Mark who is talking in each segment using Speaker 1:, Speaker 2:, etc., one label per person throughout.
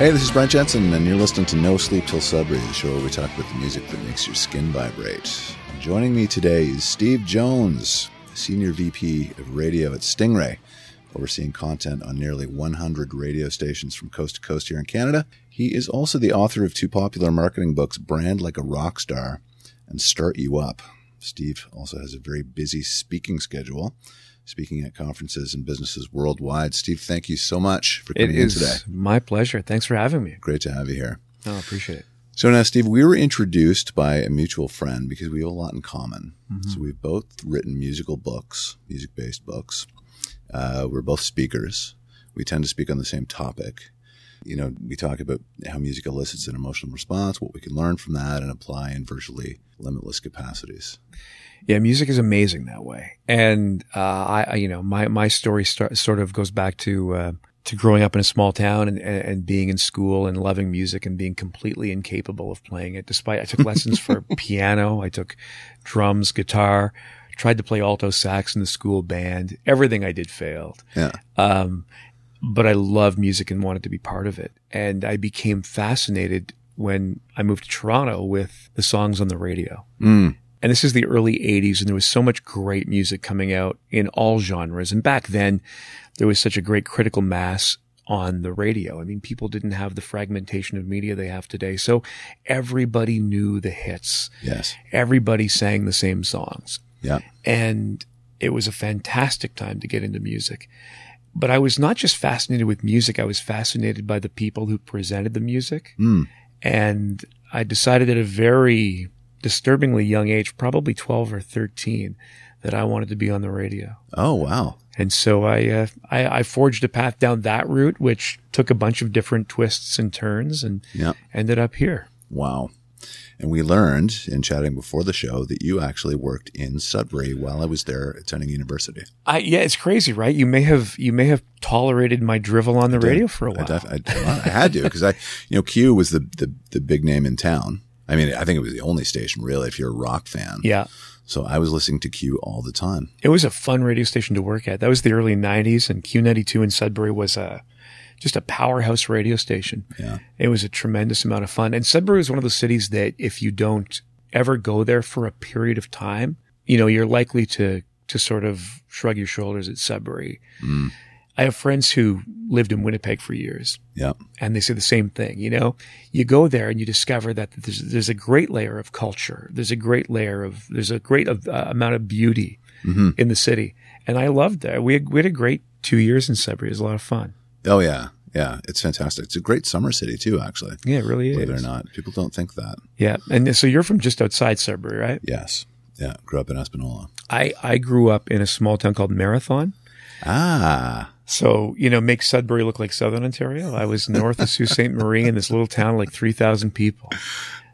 Speaker 1: Hey, this is Brent Jensen, and you're listening to No Sleep Till Sudbury, the show where we talk about the music that makes your skin vibrate. And joining me today is Steve Jones, Senior VP of Radio at Stingray, overseeing content on nearly 100 radio stations from coast to coast here in Canada. He is also the author of two popular marketing books, Brand Like a Rock Star and Start You Up. Steve also has a very busy speaking schedule speaking at conferences and businesses worldwide. Steve, thank you so much for coming
Speaker 2: it
Speaker 1: in today.
Speaker 2: My pleasure. Thanks for having me.
Speaker 1: Great to have you here.
Speaker 2: Oh, I appreciate it.
Speaker 1: So now, Steve, we were introduced by a mutual friend because we have a lot in common. Mm-hmm. So we've both written musical books, music based books. Uh, we're both speakers. We tend to speak on the same topic. You know, we talk about how music elicits an emotional response, what we can learn from that and apply in virtually limitless capacities.
Speaker 2: Yeah, music is amazing that way. And uh, I, you know, my my story start, sort of goes back to uh, to growing up in a small town and, and being in school and loving music and being completely incapable of playing it. Despite I took lessons for piano, I took drums, guitar, tried to play alto sax in the school band. Everything I did failed.
Speaker 1: Yeah.
Speaker 2: Um, but I loved music and wanted to be part of it. And I became fascinated when I moved to Toronto with the songs on the radio.
Speaker 1: Mm.
Speaker 2: And this is the early 80s, and there was so much great music coming out in all genres. And back then, there was such a great critical mass on the radio. I mean, people didn't have the fragmentation of media they have today. So everybody knew the hits.
Speaker 1: Yes.
Speaker 2: Everybody sang the same songs.
Speaker 1: Yeah.
Speaker 2: And it was a fantastic time to get into music. But I was not just fascinated with music, I was fascinated by the people who presented the music.
Speaker 1: Mm.
Speaker 2: And I decided at a very disturbingly young age, probably 12 or 13, that I wanted to be on the radio.
Speaker 1: Oh, wow.
Speaker 2: And so I, uh, I, I, forged a path down that route, which took a bunch of different twists and turns and
Speaker 1: yep.
Speaker 2: ended up here.
Speaker 1: Wow. And we learned in chatting before the show that you actually worked in Sudbury while I was there attending university.
Speaker 2: I, yeah, it's crazy, right? You may have you may have tolerated my drivel on the radio for a while.
Speaker 1: I, def- I, I had to because I, you know, Q was the, the the big name in town. I mean, I think it was the only station really if you're a rock fan.
Speaker 2: Yeah.
Speaker 1: So I was listening to Q all the time.
Speaker 2: It was a fun radio station to work at. That was the early 90s and Q92 in Sudbury was a just a powerhouse radio station.
Speaker 1: Yeah.
Speaker 2: It was a tremendous amount of fun. And Sudbury is one of those cities that if you don't ever go there for a period of time, you know, you're likely to to sort of shrug your shoulders at Sudbury.
Speaker 1: Mm.
Speaker 2: I have friends who lived in Winnipeg for years.
Speaker 1: Yeah.
Speaker 2: And they say the same thing. You know, you go there and you discover that there's, there's a great layer of culture. There's a great layer of, there's a great uh, amount of beauty
Speaker 1: mm-hmm.
Speaker 2: in the city. And I loved that. We had, we had a great two years in Sudbury. It was a lot of fun.
Speaker 1: Oh, yeah. Yeah. It's fantastic. It's a great summer city too, actually.
Speaker 2: Yeah, it really
Speaker 1: Believe
Speaker 2: is.
Speaker 1: it or not. People don't think that.
Speaker 2: Yeah. And so you're from just outside Sudbury, right?
Speaker 1: Yes. Yeah. Grew up in Espanola.
Speaker 2: I, I grew up in a small town called Marathon.
Speaker 1: Ah.
Speaker 2: So, you know, make Sudbury look like Southern Ontario. I was north of Sault Ste. Marie in this little town, like 3,000 people.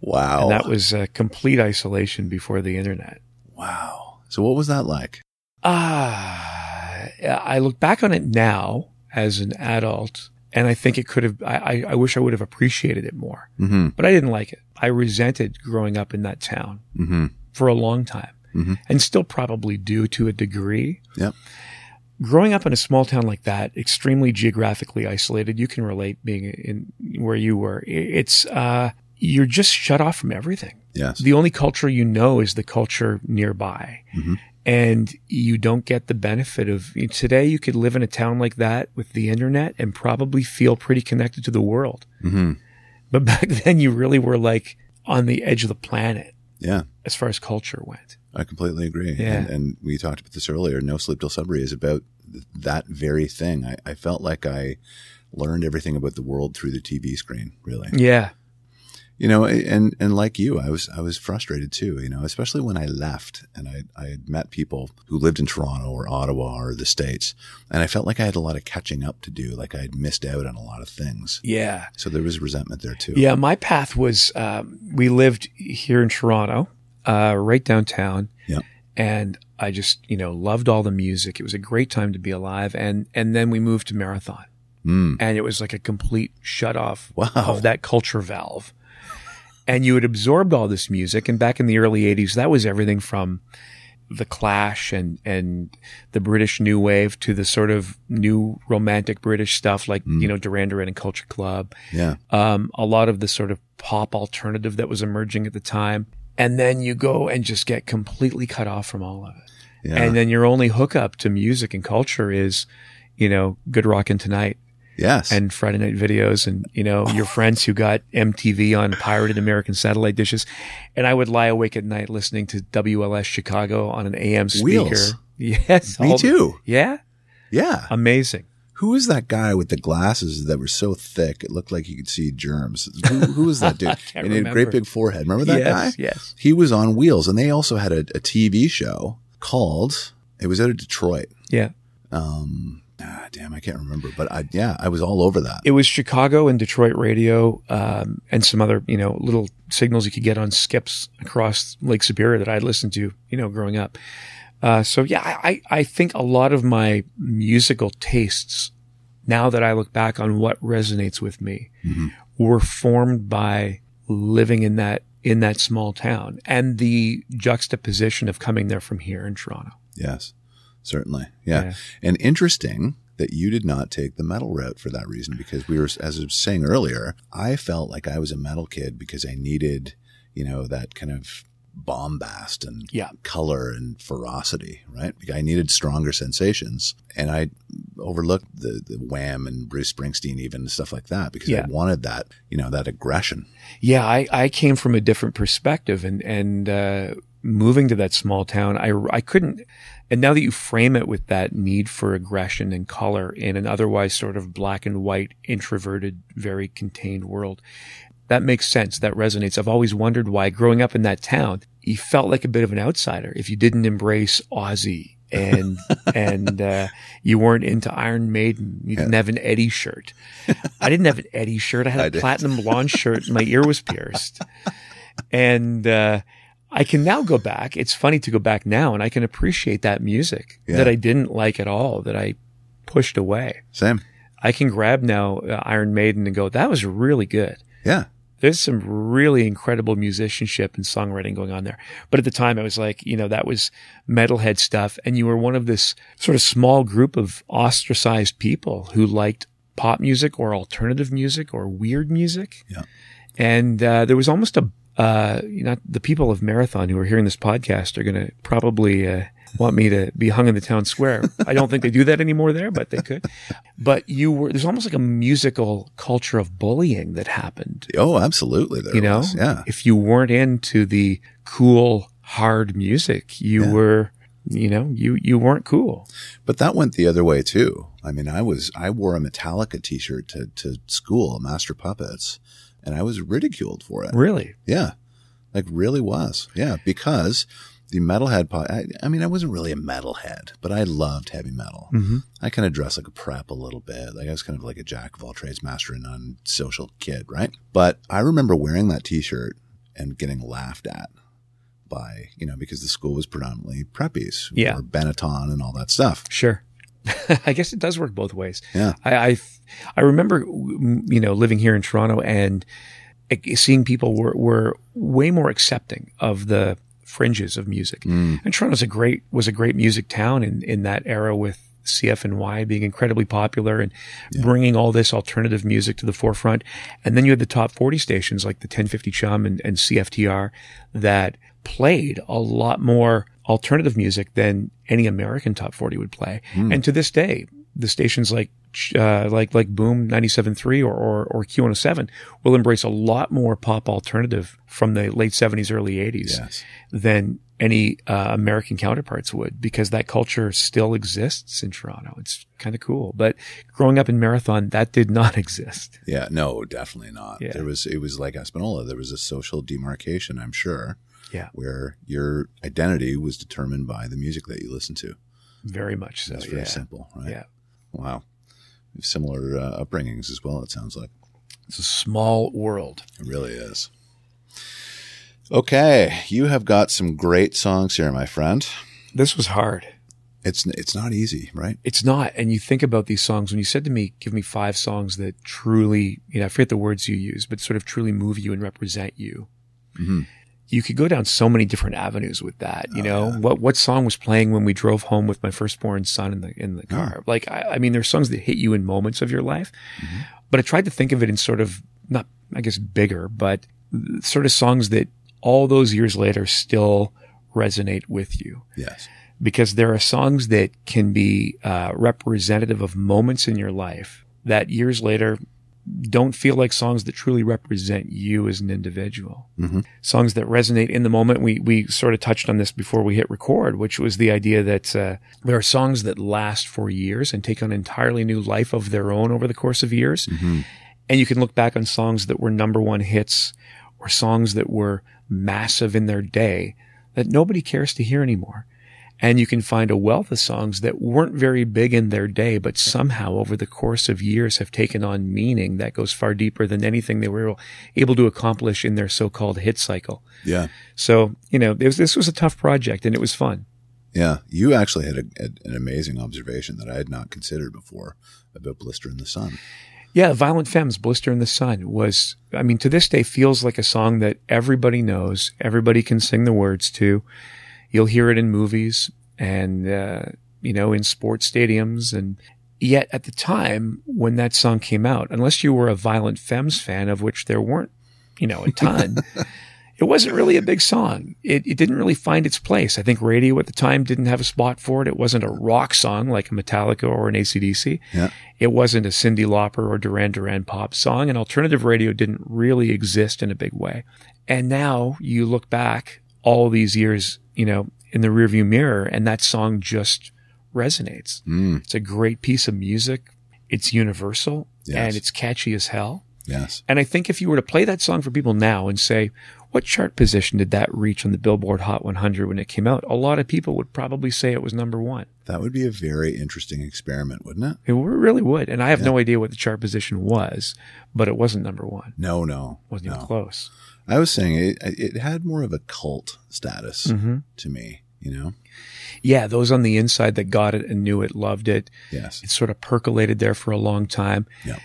Speaker 1: Wow.
Speaker 2: And that was uh, complete isolation before the internet.
Speaker 1: Wow. So what was that like?
Speaker 2: Ah, I look back on it now as an adult and I think it could have, I, I wish I would have appreciated it more,
Speaker 1: mm-hmm.
Speaker 2: but I didn't like it. I resented growing up in that town
Speaker 1: mm-hmm.
Speaker 2: for a long time
Speaker 1: mm-hmm.
Speaker 2: and still probably do to a degree.
Speaker 1: Yep
Speaker 2: growing up in a small town like that, extremely geographically isolated, you can relate being in where you were. It's, uh, you're just shut off from everything.
Speaker 1: Yes.
Speaker 2: The only culture you know is the culture nearby.
Speaker 1: Mm-hmm.
Speaker 2: And you don't get the benefit of today. You could live in a town like that with the internet and probably feel pretty connected to the world.
Speaker 1: Mm-hmm.
Speaker 2: But back then you really were like on the edge of the planet.
Speaker 1: Yeah.
Speaker 2: As far as culture went.
Speaker 1: I completely agree.
Speaker 2: Yeah.
Speaker 1: And, and, we talked about this earlier. No Sleep Till Sudbury is about that very thing. I, I, felt like I learned everything about the world through the TV screen, really.
Speaker 2: Yeah.
Speaker 1: You know, and, and like you, I was, I was frustrated too, you know, especially when I left and I, I had met people who lived in Toronto or Ottawa or the States. And I felt like I had a lot of catching up to do. Like I had missed out on a lot of things.
Speaker 2: Yeah.
Speaker 1: So there was resentment there too.
Speaker 2: Yeah. My path was, um, we lived here in Toronto uh, right downtown.
Speaker 1: Yeah.
Speaker 2: And I just, you know, loved all the music. It was a great time to be alive. And, and then we moved to Marathon.
Speaker 1: Mm.
Speaker 2: And it was like a complete shut off
Speaker 1: wow.
Speaker 2: of that culture valve. And you had absorbed all this music. And back in the early 80s, that was everything from the Clash and and the British New Wave to the sort of new romantic British stuff like you know Duran Duran and Culture Club.
Speaker 1: Yeah.
Speaker 2: Um, a lot of the sort of pop alternative that was emerging at the time, and then you go and just get completely cut off from all of it.
Speaker 1: Yeah.
Speaker 2: And then your only hookup to music and culture is, you know, Good Rockin' Tonight
Speaker 1: yes.
Speaker 2: and Friday night videos and, you know, your friends who got MTV on pirated American satellite dishes. And I would lie awake at night listening to WLS Chicago on an AM speaker.
Speaker 1: Wheels.
Speaker 2: Yes.
Speaker 1: Me too.
Speaker 2: Yeah.
Speaker 1: Yeah.
Speaker 2: Amazing.
Speaker 1: Who is that guy with the glasses that were so thick it looked like you could see germs? Who, who was that dude? and he had a great big forehead. Remember that
Speaker 2: yes.
Speaker 1: guy?
Speaker 2: Yes.
Speaker 1: He was on Wheels, and they also had a, a TV show called. It was out of Detroit.
Speaker 2: Yeah.
Speaker 1: Um, ah, damn, I can't remember, but I yeah, I was all over that.
Speaker 2: It was Chicago and Detroit radio, um, and some other, you know, little signals you could get on skips across Lake Superior that I'd listened to, you know, growing up. Uh, so yeah, I, I I think a lot of my musical tastes, now that I look back on what resonates with me, were formed by living in that in that small town and the juxtaposition of coming there from here in Toronto.
Speaker 1: Yes, certainly. Yeah.
Speaker 2: Yeah.
Speaker 1: And interesting that you did not take the metal route for that reason because we were, as I was saying earlier, I felt like I was a metal kid because I needed, you know, that kind of bombast and
Speaker 2: Yeah.
Speaker 1: color and ferocity, right? I needed stronger sensations and I overlooked the, the Wham and Bruce Springsteen even stuff like that because
Speaker 2: Yeah.
Speaker 1: I wanted that, you know, that aggression.
Speaker 2: Yeah, I, I came from a different perspective and, and, uh, moving to that small town, I, I couldn't, and now that you frame it with that need for aggression and color in an otherwise sort of black and white, introverted, very contained world, that makes sense. That resonates. I've always wondered why growing up in that town, you felt like a bit of an outsider if you didn't embrace Ozzy and, and, uh, you weren't into Iron Maiden. You didn't have an Eddie shirt. I didn't have an Eddie shirt. I had a
Speaker 1: I
Speaker 2: platinum blonde shirt and my ear was pierced. And, uh, I can now go back. It's funny to go back now and I can appreciate that music
Speaker 1: Yeah.
Speaker 2: that I didn't like at all, that I pushed away.
Speaker 1: Same.
Speaker 2: I can grab now uh, Iron Maiden and go, that was really good.
Speaker 1: Yeah.
Speaker 2: There's some really incredible musicianship and songwriting going on there. But at the time, I was like, you know, that was metalhead stuff. And you were one of this sort of small group of ostracized people who liked pop music or alternative music or weird music.
Speaker 1: Yeah.
Speaker 2: And uh, there was almost a, uh, you know, the people of Marathon who are hearing this podcast are going to probably uh, want me to be hung in the town square. I don't think they do that anymore there, but they could. But you were, there's almost like a musical culture of bullying that happened
Speaker 1: Oh, absolutely. There
Speaker 2: you know
Speaker 1: was. Yeah.
Speaker 2: if you weren't into the cool hard music you
Speaker 1: Yeah.
Speaker 2: were you know you you weren't cool
Speaker 1: But that went the other way too. I mean, I was I wore a Metallica T-shirt to to school, Master Puppets, and I was ridiculed for it.
Speaker 2: really
Speaker 1: Yeah, like really was. Yeah, because the metalhead. Po- I, I mean, I wasn't really a metalhead, but I loved heavy metal.
Speaker 2: mm-hmm.
Speaker 1: I kind of dressed like a prep a little bit. Like I was kind of like a jack of all trades, master and unsocial kid, right? But I remember wearing that T-shirt and getting laughed at by you know because the school was predominantly preppies,
Speaker 2: Yeah.
Speaker 1: or Benetton and all that stuff.
Speaker 2: sure i guess it does work both ways
Speaker 1: Yeah.
Speaker 2: I, I i remember you know living here in toronto and seeing people were were way more accepting of the fringes of music
Speaker 1: Mm.
Speaker 2: and toronto's a great was a great music town in in that era with CFNY being incredibly popular and bringing all this alternative music to the forefront. And then you had the top 40 stations like the 1050 Chum and, and CFTR that played a lot more alternative music than any American top 40 would play. And to this day, the stations like uh, like like Boom 97.3 or, or or Q107 will embrace a lot more pop alternative from the late 70s, early 80s
Speaker 1: Yes.
Speaker 2: than any uh, American counterparts would because that culture still exists in Toronto. It's kind of cool. But growing up in Marathon, that did not exist.
Speaker 1: Yeah, no, definitely not.
Speaker 2: Yeah.
Speaker 1: There was it was like Espanola. There was a social demarcation, I'm sure,
Speaker 2: Yeah,
Speaker 1: where your identity was determined by the music that you listened to.
Speaker 2: very much so.
Speaker 1: That's very
Speaker 2: yeah.
Speaker 1: simple, right?
Speaker 2: Yeah.
Speaker 1: Wow. Similar uh, upbringings as well. It sounds like
Speaker 2: It's a small world.
Speaker 1: it really is. Okay, you have got some great songs here, my friend.
Speaker 2: This was hard.
Speaker 1: It's it's not easy, right?
Speaker 2: It's not. And you think about these songs when you said to me, give me five songs that truly, you know, I forget the words you use, but sort of truly move you and represent you.
Speaker 1: Mhm.
Speaker 2: You could go down so many different avenues with that. You know, what, what song was playing when we drove home with my firstborn son in the, in the car? Like, I, I mean, there's songs that hit you in moments of your life, but I tried to think of it in sort of not, I guess, bigger, but sort of songs that all those years later still resonate with you
Speaker 1: Yes.
Speaker 2: because there are songs that can be uh, representative of moments in your life that years later don't feel like songs that truly represent you as an individual. Songs that resonate in the moment. We we sort of touched on this before we hit record, which was the idea that uh, there are songs that last for years and take on an entirely new life of their own over the course of years. And you can look back on songs that were number one hits or songs that were massive in their day that nobody cares to hear anymore. And you can find a wealth of songs that weren't very big in their day, but somehow over the course of years have taken on meaning that goes far deeper than anything they were able to accomplish in their so-called hit cycle.
Speaker 1: Yeah.
Speaker 2: So, you know, this, this was a tough project and it was fun.
Speaker 1: Yeah. You actually had, a, had an amazing observation that I had not considered before about Blister in the Sun.
Speaker 2: Yeah, Violent Femmes, Blister in the Sun was, I mean, to this day feels like a song that everybody knows, everybody can sing the words to. You'll hear it in movies and, uh, you know, in sports stadiums. And yet at the time when that song came out, unless you were a Violent Femmes fan, of which there weren't, you know, a ton, it wasn't really a big song. It, it didn't really find its place. I think radio at the time didn't have a spot for it. It wasn't a rock song like a Metallica or an ACDC.
Speaker 1: Yeah.
Speaker 2: It wasn't a Cyndi Lauper or Duran Duran pop song, and alternative radio didn't really exist in a big way. And now you look back all these years, you know, in the rearview mirror, and that song just resonates.
Speaker 1: Mm.
Speaker 2: It's a great piece of music. It's universal
Speaker 1: Yes.
Speaker 2: and it's catchy as hell.
Speaker 1: Yes.
Speaker 2: And I think if you were to play that song for people now and say, what chart position did that reach on the Billboard Hot 100 when it came out? A lot of people would probably say it was number one.
Speaker 1: That would be a very interesting experiment, wouldn't it?
Speaker 2: It really would. And I have no idea what the chart position was, but it wasn't number one.
Speaker 1: No, no.
Speaker 2: It wasn't
Speaker 1: no.
Speaker 2: even close.
Speaker 1: I was saying it, it had more of a cult status
Speaker 2: Mm-hmm.
Speaker 1: to me, you know?
Speaker 2: Yeah, those on the inside that got it and knew it, loved it.
Speaker 1: Yes.
Speaker 2: It sort of percolated there for a long time.
Speaker 1: Yeah.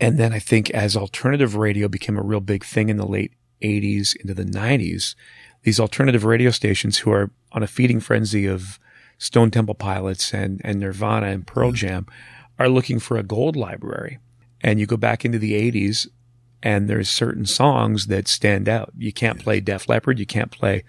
Speaker 2: And then I think as alternative radio became a real big thing in the late 80s into the 90s, these alternative radio stations who are on a feeding frenzy of Stone Temple Pilots and, and Nirvana and Pearl Jam are looking for a gold library. And you go back into the 80s and there's certain songs that stand out. You can't play Def Leppard, you can't play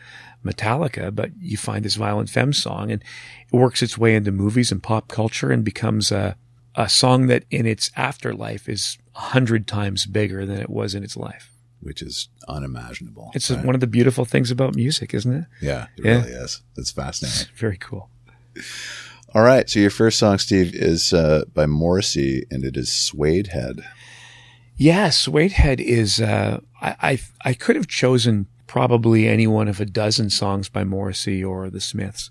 Speaker 2: Metallica, but you find this Violent Femme song and it works its way into movies and pop culture and becomes a, a song that in its afterlife is a hundred times bigger than it was in its life.
Speaker 1: Which is unimaginable.
Speaker 2: It's
Speaker 1: right?
Speaker 2: one of the beautiful things about music, isn't it?
Speaker 1: yeah, it
Speaker 2: Yeah.
Speaker 1: really is. It's fascinating.
Speaker 2: Very cool.
Speaker 1: All right. So your first song, Steve, is uh, by Morrissey and it is Suedehead.
Speaker 2: Yeah, Suedehead is, uh, I, I, I could have chosen probably any one of a dozen songs by Morrissey or the Smiths.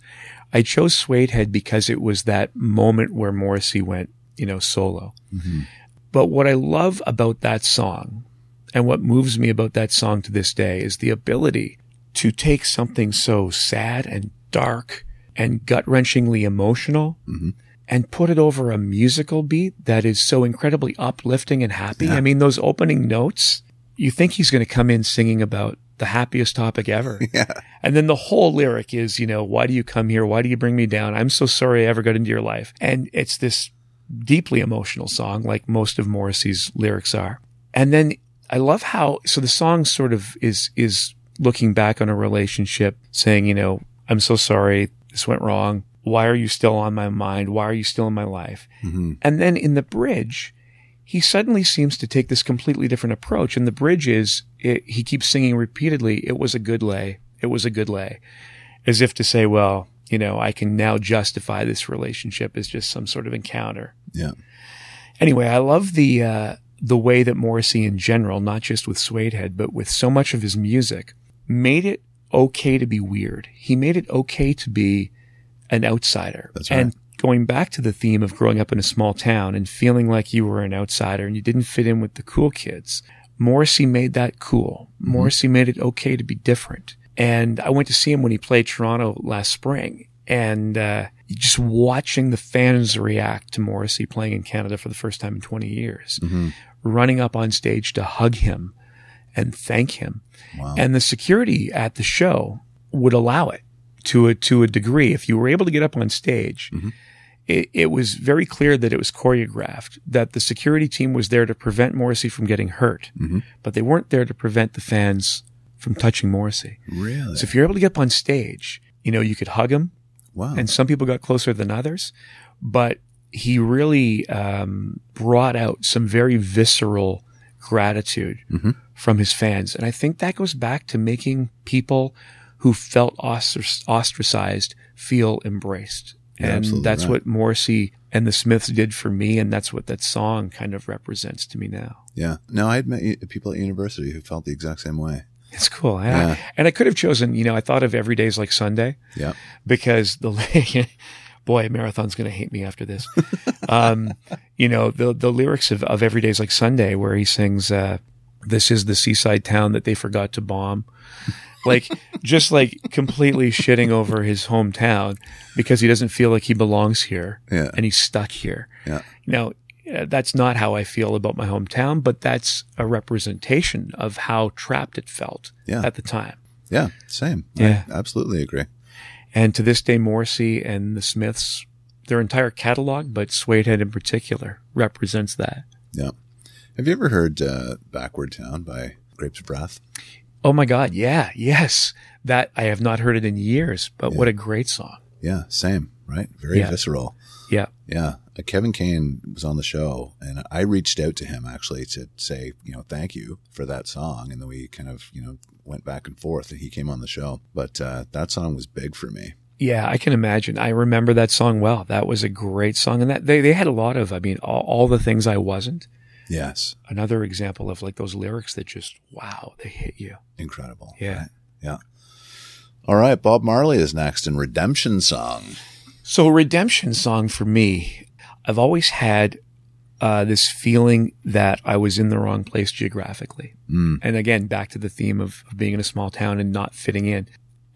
Speaker 2: I chose Suedehead because it was that moment where Morrissey went, you know, solo. But what I love about that song and what moves me about that song to this day is the ability to take something so sad and dark and gut wrenchingly emotional and put it over a musical beat that is so incredibly uplifting and happy. I mean, those opening notes, you think he's going to come in singing about the happiest topic ever.
Speaker 1: Yeah.
Speaker 2: And then the whole lyric is, you know, why do you come here? Why do you bring me down? I'm so sorry I ever got into your life. And it's this deeply emotional song, like most of Morrissey's lyrics are. And then I love how, so the song sort of is, is looking back on a relationship saying, you know, I'm so sorry. This went wrong. Why are you still on my mind? Why are you still in my life? And then in the bridge, he suddenly seems to take this completely different approach. And the bridge is, it, he keeps singing repeatedly, it was a good lay. It was a good lay. As if to say, well, you know, I can now justify this relationship as just some sort of encounter.
Speaker 1: Yeah.
Speaker 2: Anyway, I love the, uh, the way that Morrissey in general, not just with Suedehead, but with so much of his music, made it okay to be weird. He made it okay to be an outsider.
Speaker 1: That's right.
Speaker 2: And going back to the theme of growing up in a small town and feeling like you were an outsider and you didn't fit in with the cool kids, Morrissey made that cool. Morrissey made it okay to be different. And I went to see him when he played Toronto last spring and, uh, just watching the fans react to Morrissey playing in Canada for the first time in 20 years, running up on stage to hug him and thank him.
Speaker 1: Wow.
Speaker 2: And the security at the show would allow it to a, to a degree. If you were able to get up on stage, mm-hmm. it, it was very clear that it was choreographed, that the security team was there to prevent Morrissey from getting hurt, mm-hmm. but they weren't there to prevent the fans from touching Morrissey.
Speaker 1: really?
Speaker 2: So if you're able to get up on stage, you know, you could hug him,
Speaker 1: wow.
Speaker 2: and some people got closer than others, but he really um, brought out some very visceral gratitude mm-hmm. from his fans, and I think that goes back to making people who felt ostracized feel embraced, and that's
Speaker 1: right.
Speaker 2: what Morrissey and the Smiths did for me, and that's what that song kind of represents to me now.
Speaker 1: yeah. No, I'd met people at university who felt the exact same way.
Speaker 2: It's cool,
Speaker 1: Yeah.
Speaker 2: yeah. And I could have chosen, you know, I thought of Every Day's Like Sunday.
Speaker 1: Yeah.
Speaker 2: because the boy marathon's going to hate me after this um you know the the lyrics of, of every day's like sunday where he sings uh this is the seaside town that they forgot to bomb like just like completely shitting over his hometown because he doesn't feel like he belongs here
Speaker 1: Yeah.
Speaker 2: and he's stuck here
Speaker 1: Yeah.
Speaker 2: now uh, that's not how i feel about my hometown but that's a representation of how trapped it felt
Speaker 1: Yeah.
Speaker 2: at the time
Speaker 1: Yeah. Same.
Speaker 2: Yeah.
Speaker 1: I absolutely agree.
Speaker 2: And to this day, Morrissey and the Smiths, their entire catalog, but Suedehead in particular, represents that.
Speaker 1: Yeah. Have you ever heard uh, Backward Town by Grapes of Wrath?
Speaker 2: Oh my God. Yeah. Yes. That I have not heard it in years, but what a great song.
Speaker 1: Yeah. Same. Right. Very
Speaker 2: Yeah.
Speaker 1: visceral.
Speaker 2: Yeah.
Speaker 1: Yeah. Uh, Kevin Kane was on the show and I reached out to him actually to say, you know, thank you for that song. And then we kind of, you know, went back and forth and he came on the show. But uh, that song was big for me.
Speaker 2: Yeah. I can imagine. I remember that song well. That was a great song. And that they, they had a lot of, I mean, all, all the things I wasn't.
Speaker 1: Yes.
Speaker 2: Another example of like those lyrics that just, wow, they hit you.
Speaker 1: Incredible.
Speaker 2: Yeah.
Speaker 1: Right? Yeah. All right. Bob Marley is next in Redemption Song.
Speaker 2: So, redemption song for me, I've always had uh, this feeling that I was in the wrong place geographically.
Speaker 1: Mm.
Speaker 2: And again, back to the theme of, of being in a small town and not fitting in.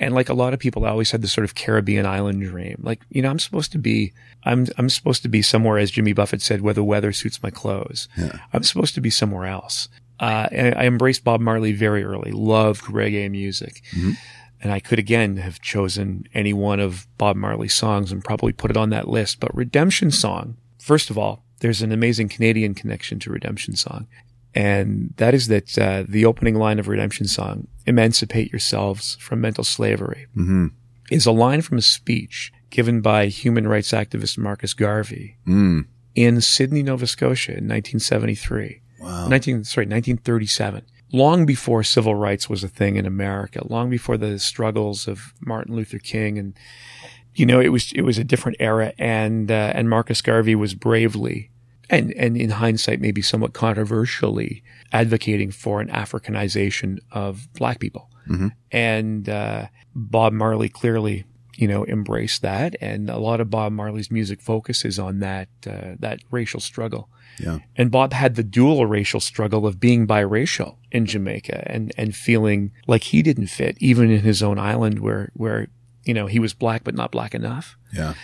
Speaker 2: And like a lot of people, I always had this sort of Caribbean island dream. Like, you know, I'm supposed to be, I'm, I'm supposed to be somewhere, as Jimmy Buffett said, where the weather suits my clothes.
Speaker 1: Yeah.
Speaker 2: I'm supposed to be somewhere else. Uh, and I embraced Bob Marley very early, loved reggae music. And I could again have chosen any one of Bob Marley's songs and probably put it on that list. But Redemption Song, first of all, there's an amazing Canadian connection to Redemption Song. And that is that uh, the opening line of Redemption Song, emancipate yourselves from mental slavery,
Speaker 1: Mm-hmm.
Speaker 2: is a line from a speech given by human rights activist Marcus Garvey
Speaker 1: Mm.
Speaker 2: in Sydney, Nova Scotia in 1973.
Speaker 1: Wow.
Speaker 2: 19, sorry, 1937. Long before civil rights was a thing in America, long before the struggles of Martin Luther King and, you know, it was, it was a different era and, uh, and Marcus Garvey was bravely and, and in hindsight, maybe somewhat controversially advocating for an Africanization of black people. And, uh, Bob Marley clearly, you know, embraced that. And a lot of Bob Marley's music focuses on that, uh, that racial struggle.
Speaker 1: Yeah.
Speaker 2: And Bob had the dual racial struggle of being biracial in Jamaica and, and feeling like he didn't fit even in his own island where, where, you know, he was black, but not black enough.
Speaker 1: Yeah.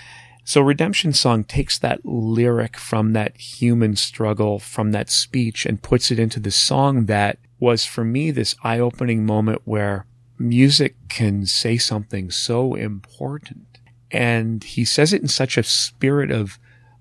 Speaker 2: So Redemption Song takes that lyric from that human struggle, from that speech and puts it into the song that was for me this eye opening moment where music can say something so important. And he says it in such a spirit of,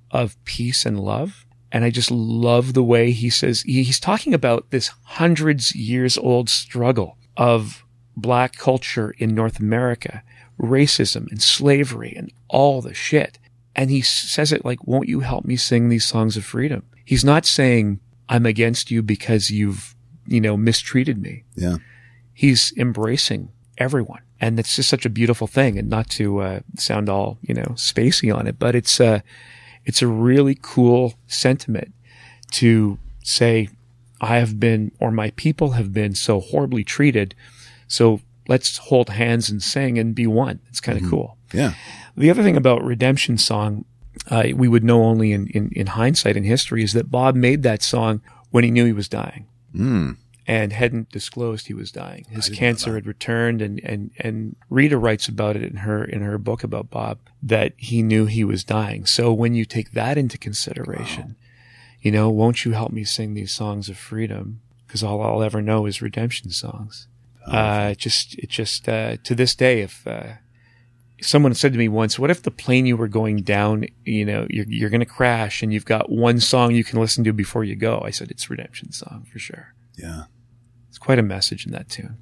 Speaker 2: of peace and love. And I just love the way he says he- he's talking about this hundreds years old struggle of black culture in North America, racism and slavery and all the shit. And he says it like, won't you help me sing these songs of freedom? He's not saying I'm against you because you've, you know, mistreated me.
Speaker 1: Yeah.
Speaker 2: He's embracing everyone. And it's just such a beautiful thing and not to uh, sound all, you know, spacey on it, but it's uh, it's a really cool sentiment to say, I have been, or my people have been so horribly treated. So let's hold hands and sing and be one. It's kind of cool.
Speaker 1: Yeah.
Speaker 2: The other thing about Redemption Song, uh, we would know only in, in, in hindsight in history is that Bob made that song when he knew he was dying
Speaker 1: Mm.
Speaker 2: and hadn't disclosed he was dying. His cancer had returned and, and, and Rita writes about it in her, in her book about Bob that he knew he was dying. So when you take that into consideration, you know, won't you help me sing these songs of freedom? because all I'll ever know is redemption songs. Uh, it just, it just, uh, to this day, if, uh, someone said to me once, what if the plane you were going down, you know, you're, you're going to crash and you've got one song you can listen to before you go? I said, it's redemption song for sure.
Speaker 1: Yeah.
Speaker 2: It's quite a message in that tune.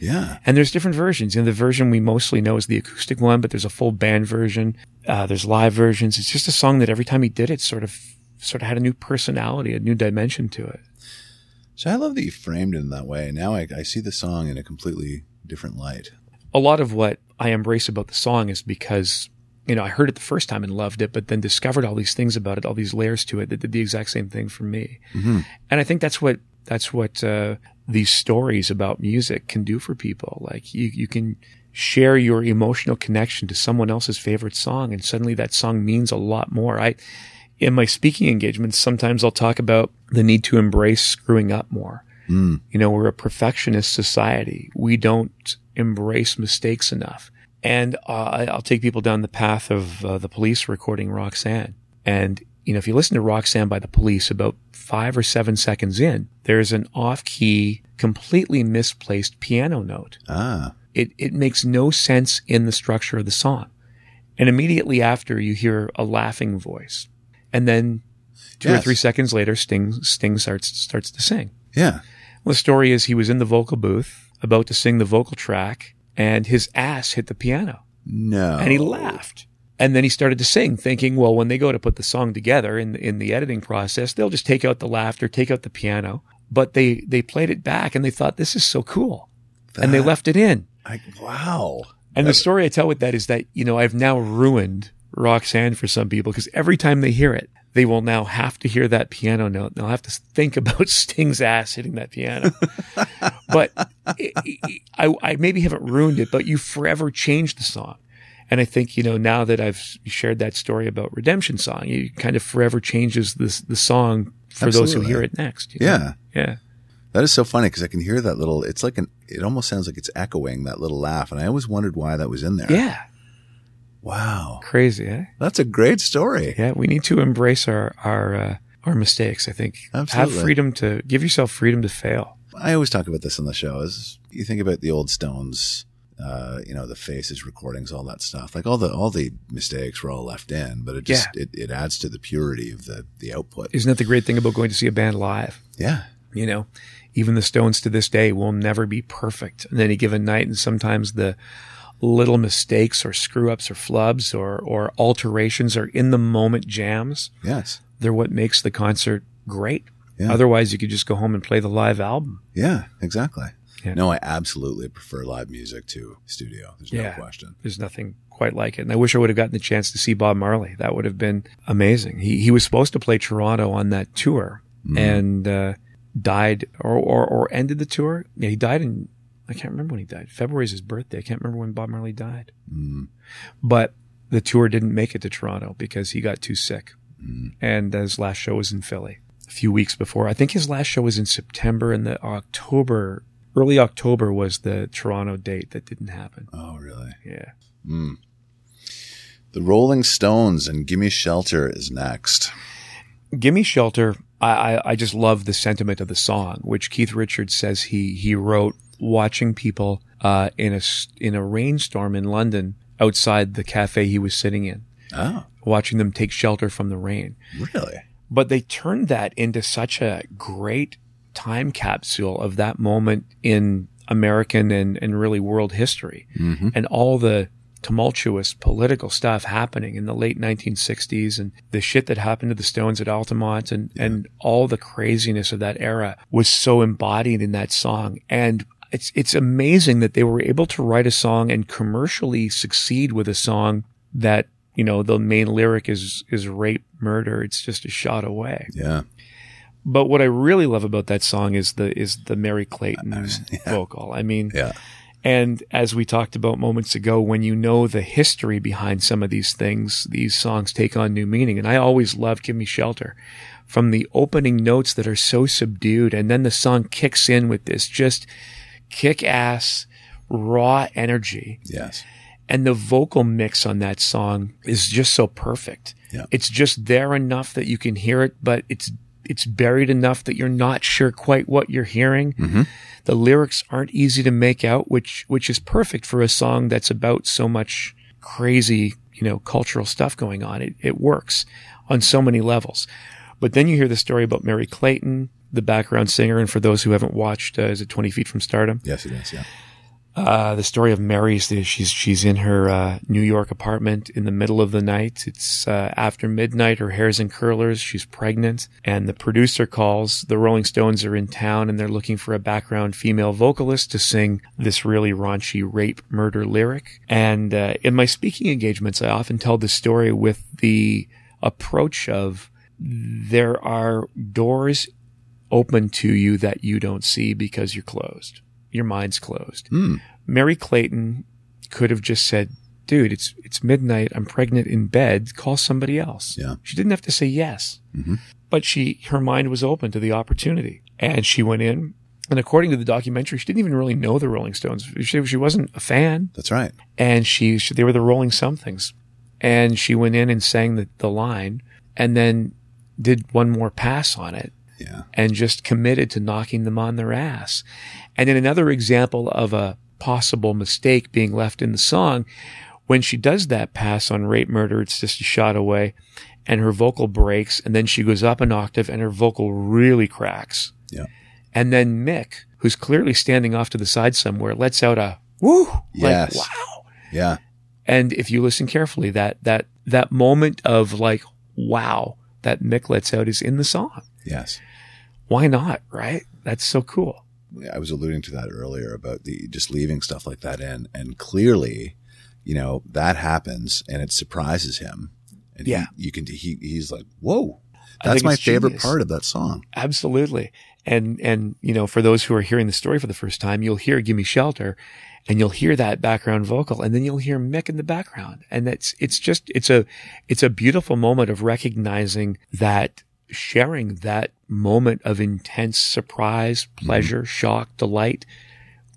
Speaker 1: Yeah.
Speaker 2: And there's different versions. You know, the version we mostly know is the acoustic one, but there's a full band version. Uh, there's live versions. It's just a song that every time he did it, sort of, sort of had a new personality, a new dimension to it.
Speaker 1: So I love that you framed it in that way. Now I, I see the song in a completely different light.
Speaker 2: A lot of what I embrace about the song is because, you know, I heard it the first time and loved it, but then discovered all these things about it, all these layers to it that did the exact same thing for me.
Speaker 1: Mm-hmm.
Speaker 2: And I think that's what, that's what, uh, these stories about music can do for people. Like you, you can share your emotional connection to someone else's favorite song and suddenly that song means a lot more. I, in my speaking engagements, sometimes I'll talk about the need to embrace screwing up more.
Speaker 1: Mm.
Speaker 2: You know, we're a perfectionist society. We don't embrace mistakes enough. And uh, I'll take people down the path of uh, the police recording Roxanne. And, you know, if you listen to Roxanne by the police about five or seven seconds in, there's an off key, completely misplaced piano note.
Speaker 1: Ah.
Speaker 2: It, it makes no sense in the structure of the song. And immediately after, you hear a laughing voice. And then two or three seconds later, Sting, Sting starts, starts to sing.
Speaker 1: Yeah.
Speaker 2: Well, the story is he was in the vocal booth about to sing the vocal track and his ass hit the piano
Speaker 1: No.
Speaker 2: and he laughed. And then he started to sing thinking, well, when they go to put the song together in, in the editing process, they'll just take out the laughter, take out the piano. But they, they played it back and they thought, this is so cool. and they left it in.
Speaker 1: I, wow.
Speaker 2: And the story I tell with that is that, you know, I've now ruined Roxanne for some people because every time they hear it, they will now have to hear that piano note. They'll have to think about Sting's ass hitting that piano. but it, it- I, I maybe haven't ruined it, but you forever changed the song. And I think, you know, now that I've shared that story about Redemption Song, it kind of forever changes this, the song for those who hear it next. you know?
Speaker 1: Yeah.
Speaker 2: Yeah.
Speaker 1: That is so funny because I can hear that little, it's like an, it almost sounds like it's echoing that little laugh. And I always wondered why that was in there.
Speaker 2: Yeah.
Speaker 1: Wow.
Speaker 2: Crazy, eh?
Speaker 1: That's a great story.
Speaker 2: Yeah, we need to embrace our our uh, our mistakes. I think
Speaker 1: Absolutely.
Speaker 2: have freedom to give yourself freedom to fail.
Speaker 1: I always talk about this on the show is you think about the old Stones, uh, you know, the faces recordings, all that stuff. Like all the, all the mistakes were all left in, but it just, it, it adds to the purity of the, the output.
Speaker 2: Isn't that the great thing about going to see a band live?
Speaker 1: Yeah.
Speaker 2: You know, even the Stones to this day will never be perfect on any given night, and sometimes the little mistakes or screw ups or flubs or or alterations or in the moment jams.
Speaker 1: Yes.
Speaker 2: They're what makes the concert great.
Speaker 1: Yeah.
Speaker 2: Otherwise, you could just go home and play the live album.
Speaker 1: Yeah, exactly.
Speaker 2: Yeah.
Speaker 1: No, I absolutely prefer live music to studio. There's no question.
Speaker 2: There's nothing quite like it. And I wish I would have gotten the chance to see Bob Marley. That would have been amazing. He he was supposed to play Toronto on that tour and uh, died or, or or ended the tour. Yeah, he died in I can't remember when he died. February is his birthday. I can't remember when Bob Marley died.
Speaker 1: Mm.
Speaker 2: But the tour didn't make it to Toronto because he got too sick. And his last show was in Philly a few weeks before. I think his last show was in September and the October early October was the Toronto date that didn't happen.
Speaker 1: Oh, really?
Speaker 2: Yeah.
Speaker 1: Mm. The Rolling Stones and Gimme Shelter is next.
Speaker 2: Gimme Shelter, I, I, I just love the sentiment of the song, which Keith Richards says he, he wrote watching people uh, in a in a rainstorm in London outside the cafe he was sitting in,
Speaker 1: Oh,
Speaker 2: watching them take shelter from the rain.
Speaker 1: really?
Speaker 2: But they turned that into such a great time capsule of that moment in American and, and really world history
Speaker 1: Mm-hmm.
Speaker 2: and all the tumultuous political stuff happening in the late 1960s and the shit that happened to the Stones at Altamont and, and all the craziness of that era was so embodied in that song. And it's, it's amazing that they were able to write a song and commercially succeed with a song that, you know, the main lyric is, is rape, murder. It's just a shot away.
Speaker 1: Yeah.
Speaker 2: But what I really love about that song is the, is the Merry Clayton vocal. I mean,
Speaker 1: Yeah.
Speaker 2: and as we talked about moments ago, when you know the history behind some of these things, these songs take on new meaning. And I always love Give Me Shelter from the opening notes that are so subdued. And then the song kicks in with this just kick ass, raw energy.
Speaker 1: Yes.
Speaker 2: And the vocal mix on that song is just so perfect.
Speaker 1: Yeah.
Speaker 2: It's just there enough that you can hear it, but it's it's buried enough that you're not sure quite what you're hearing.
Speaker 1: Mhm.
Speaker 2: The lyrics aren't easy to make out, which which is perfect for a song that's about so much crazy, you know, cultural stuff going on. It it works on so many levels. But then you hear the story about Merry Clayton, the background singer, and for those who haven't watched, uh, is it Twenty Feet from Stardom?
Speaker 1: Yes, it is. Yeah.
Speaker 2: Uh, the story of Merry's, the- she's, she's in her, uh, New York apartment in the middle of the night. It's, uh, after midnight. Her hair's in curlers. She's pregnant and the producer calls. The Rolling Stones are in town and they're looking for a background female vocalist to sing this really raunchy rape murder lyric. And, uh, in my speaking engagements, I often tell this story with the approach of there are doors open to you that you don't see because you're closed. Your mind's closed.
Speaker 1: Hmm.
Speaker 2: Merry Clayton could have just said, dude, it's, it's midnight. I'm pregnant in bed. Call somebody else.
Speaker 1: Yeah.
Speaker 2: She didn't have to say yes,
Speaker 1: Mhm.
Speaker 2: but she, her mind was open to the opportunity and she went in. And according to the documentary, she didn't even really know the Rolling Stones. She, she wasn't a fan
Speaker 1: That's right.
Speaker 2: and she, she they were the Rolling Somethings, and she went in and sang the, the line, and then did one more pass on it,
Speaker 1: Yeah.
Speaker 2: and just committed to knocking them on their ass. And in another example of a possible mistake being left in the song, when she does that pass on rape murder, it's just a shot away, and her vocal breaks, and then she goes up an octave, and her vocal really cracks.
Speaker 1: Yeah.
Speaker 2: And then Mick, who's clearly standing off to the side somewhere, lets out a woo,
Speaker 1: Yes.
Speaker 2: like wow.
Speaker 1: Yeah.
Speaker 2: And if you listen carefully, that that that moment of like wow that Mick lets out is in the song.
Speaker 1: Yes.
Speaker 2: Why not? Right? That's so cool.
Speaker 1: I was alluding to that earlier about the just leaving stuff like that in, and clearly, you know, that happens, and it surprises him. And
Speaker 2: Yeah.
Speaker 1: he, you can he he's like, whoa, that's my favorite
Speaker 2: genius.
Speaker 1: part of that song.
Speaker 2: Absolutely. And and you know, for those who are hearing the story for the first time, you'll hear "Gimme Shelter," and you'll hear that background vocal, and then you'll hear Mick in the background, and that's it's just it's a it's a beautiful moment of recognizing that sharing that moment of intense surprise, mm-hmm. pleasure, shock, delight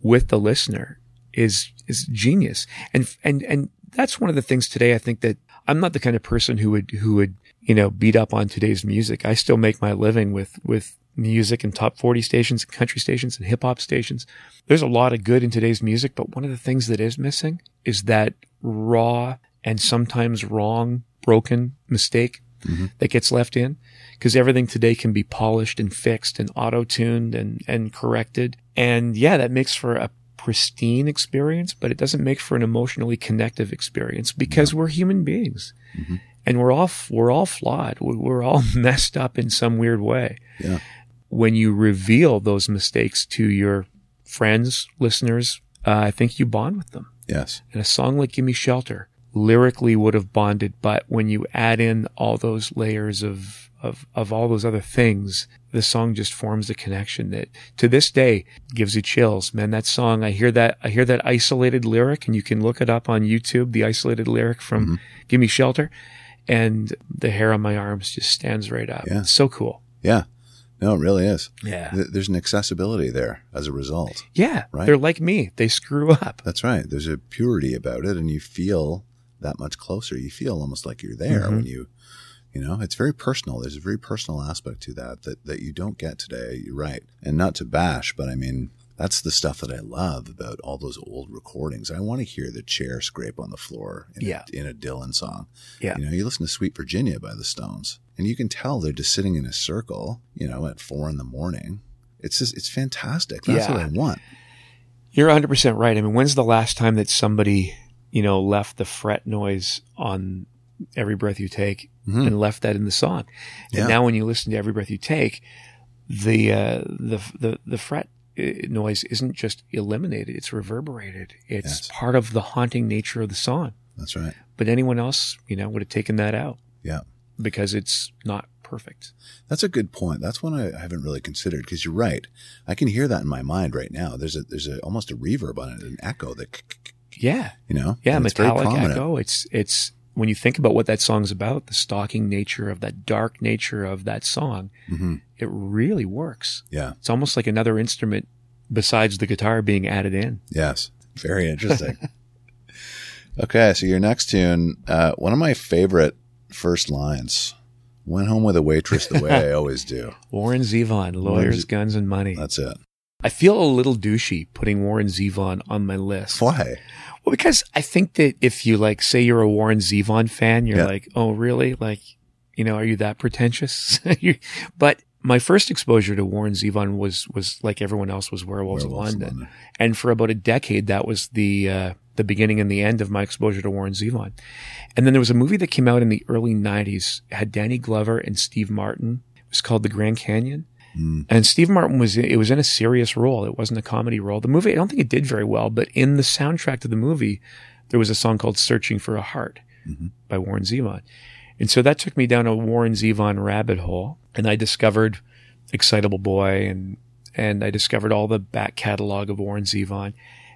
Speaker 2: with the listener is is genius. And and and that's one of the things today I think that I'm not the kind of person who would who would, you know, beat up on today's music. I still make my living with with music and top 40 stations and country stations and hip hop stations. There's a lot of good in today's music, but one of the things that is missing is that raw and sometimes wrong, broken mistake mm-hmm. that gets left in because everything today can be polished and fixed and auto-tuned and, and corrected. And yeah, that makes for a pristine experience, but it doesn't make for an emotionally connective experience because we're human beings and we're all, we're all flawed. We- We're all messed up in some weird way.
Speaker 1: Yeah.
Speaker 2: When you reveal those mistakes to your friends, listeners, uh, I think you bond with them.
Speaker 1: Yes.
Speaker 2: And a song like Gimme Shelter lyrically would have bonded, but when you add in all those layers of, of, of all those other things, the song just forms a connection that to this day gives you chills. Man, that song, I hear that, I hear that isolated lyric and you can look it up on YouTube, the isolated lyric from Gimme Shelter and the hair on my arms just stands right up.
Speaker 1: Yeah.
Speaker 2: It's so cool.
Speaker 1: Yeah. No, it really is.
Speaker 2: Yeah.
Speaker 1: Th- There's an accessibility there as a result.
Speaker 2: Yeah.
Speaker 1: Right.
Speaker 2: They're like me. They screw up.
Speaker 1: That's right. There's a purity about it, and you feel that much closer. You feel almost like you're there
Speaker 2: Mm-hmm.
Speaker 1: when you, you know, it's very personal. There's a very personal aspect to that that that you don't get today. You're right, and not to bash, but I mean. That's the stuff that I love about all those old recordings. I want to hear the chair scrape on the floor in,
Speaker 2: Yeah.
Speaker 1: a, in a Dylan song.
Speaker 2: Yeah.
Speaker 1: You know, you listen to Sweet Virginia by the Stones, and you can tell they're just sitting in a circle, you know, at four in the morning. It's just, it's fantastic. That's
Speaker 2: Yeah.
Speaker 1: what I want.
Speaker 2: You're 100% right. I mean, when's the last time that somebody, you know, left the fret noise on every breath you take
Speaker 1: Mhm.
Speaker 2: and left that in the song?
Speaker 1: Yeah.
Speaker 2: And now when you listen to every breath you take, the, uh, the, the, the fret uh, noise isn't just eliminated. It's reverberated. It's
Speaker 1: Yes.
Speaker 2: part of the haunting nature of the song.
Speaker 1: That's right.
Speaker 2: But anyone else, you know, would have taken that out
Speaker 1: Yeah.
Speaker 2: because it's not perfect.
Speaker 1: That's a good point. That's one I haven't really considered because you're right. I can hear that in my mind right now. There's a there's a almost a reverb on it, an echo that
Speaker 2: Yeah.
Speaker 1: you know.
Speaker 2: Yeah,
Speaker 1: and it's very
Speaker 2: metallic echo. It's it's when you think about what that song's about, the stalking nature of that dark nature of that song,
Speaker 1: Mhm.
Speaker 2: it really works.
Speaker 1: Yeah.
Speaker 2: It's almost like another instrument besides the guitar being added in.
Speaker 1: Yes. Very interesting. okay, so your next tune, uh, one of my favorite first lines Went home with a waitress the way I always do.
Speaker 2: Warren Zevon, lawyers, guns, and money.
Speaker 1: That's it.
Speaker 2: I feel a little douchey putting Warren Zevon on my list.
Speaker 1: Why?
Speaker 2: Well, because I think that if you like, say you're a Warren Zevon fan, you're
Speaker 1: Yeah.
Speaker 2: like, oh, really? Like, you know, are you that pretentious? But my first exposure to Warren Zevon was, was like everyone else was Werewolves, of
Speaker 1: Werewolves of
Speaker 2: London.
Speaker 1: London.
Speaker 2: And for about a decade, that was the, uh, the beginning and the end of my exposure to Warren Zevon. And then there was a movie that came out in the early nineties, had Danny Glover and Steve Martin. It was called The Grand Canyon. Mm. And Steve Martin was, it was in a serious role. It wasn't a comedy role. The movie, I don't think it did very well, but in the soundtrack to the movie, there was a song called Searching for a Heart mm-hmm. by Warren Zevon. And so that took me down a Warren Zevon rabbit hole and I discovered Excitable Boy and, and I discovered all the back catalog of Warren Zevon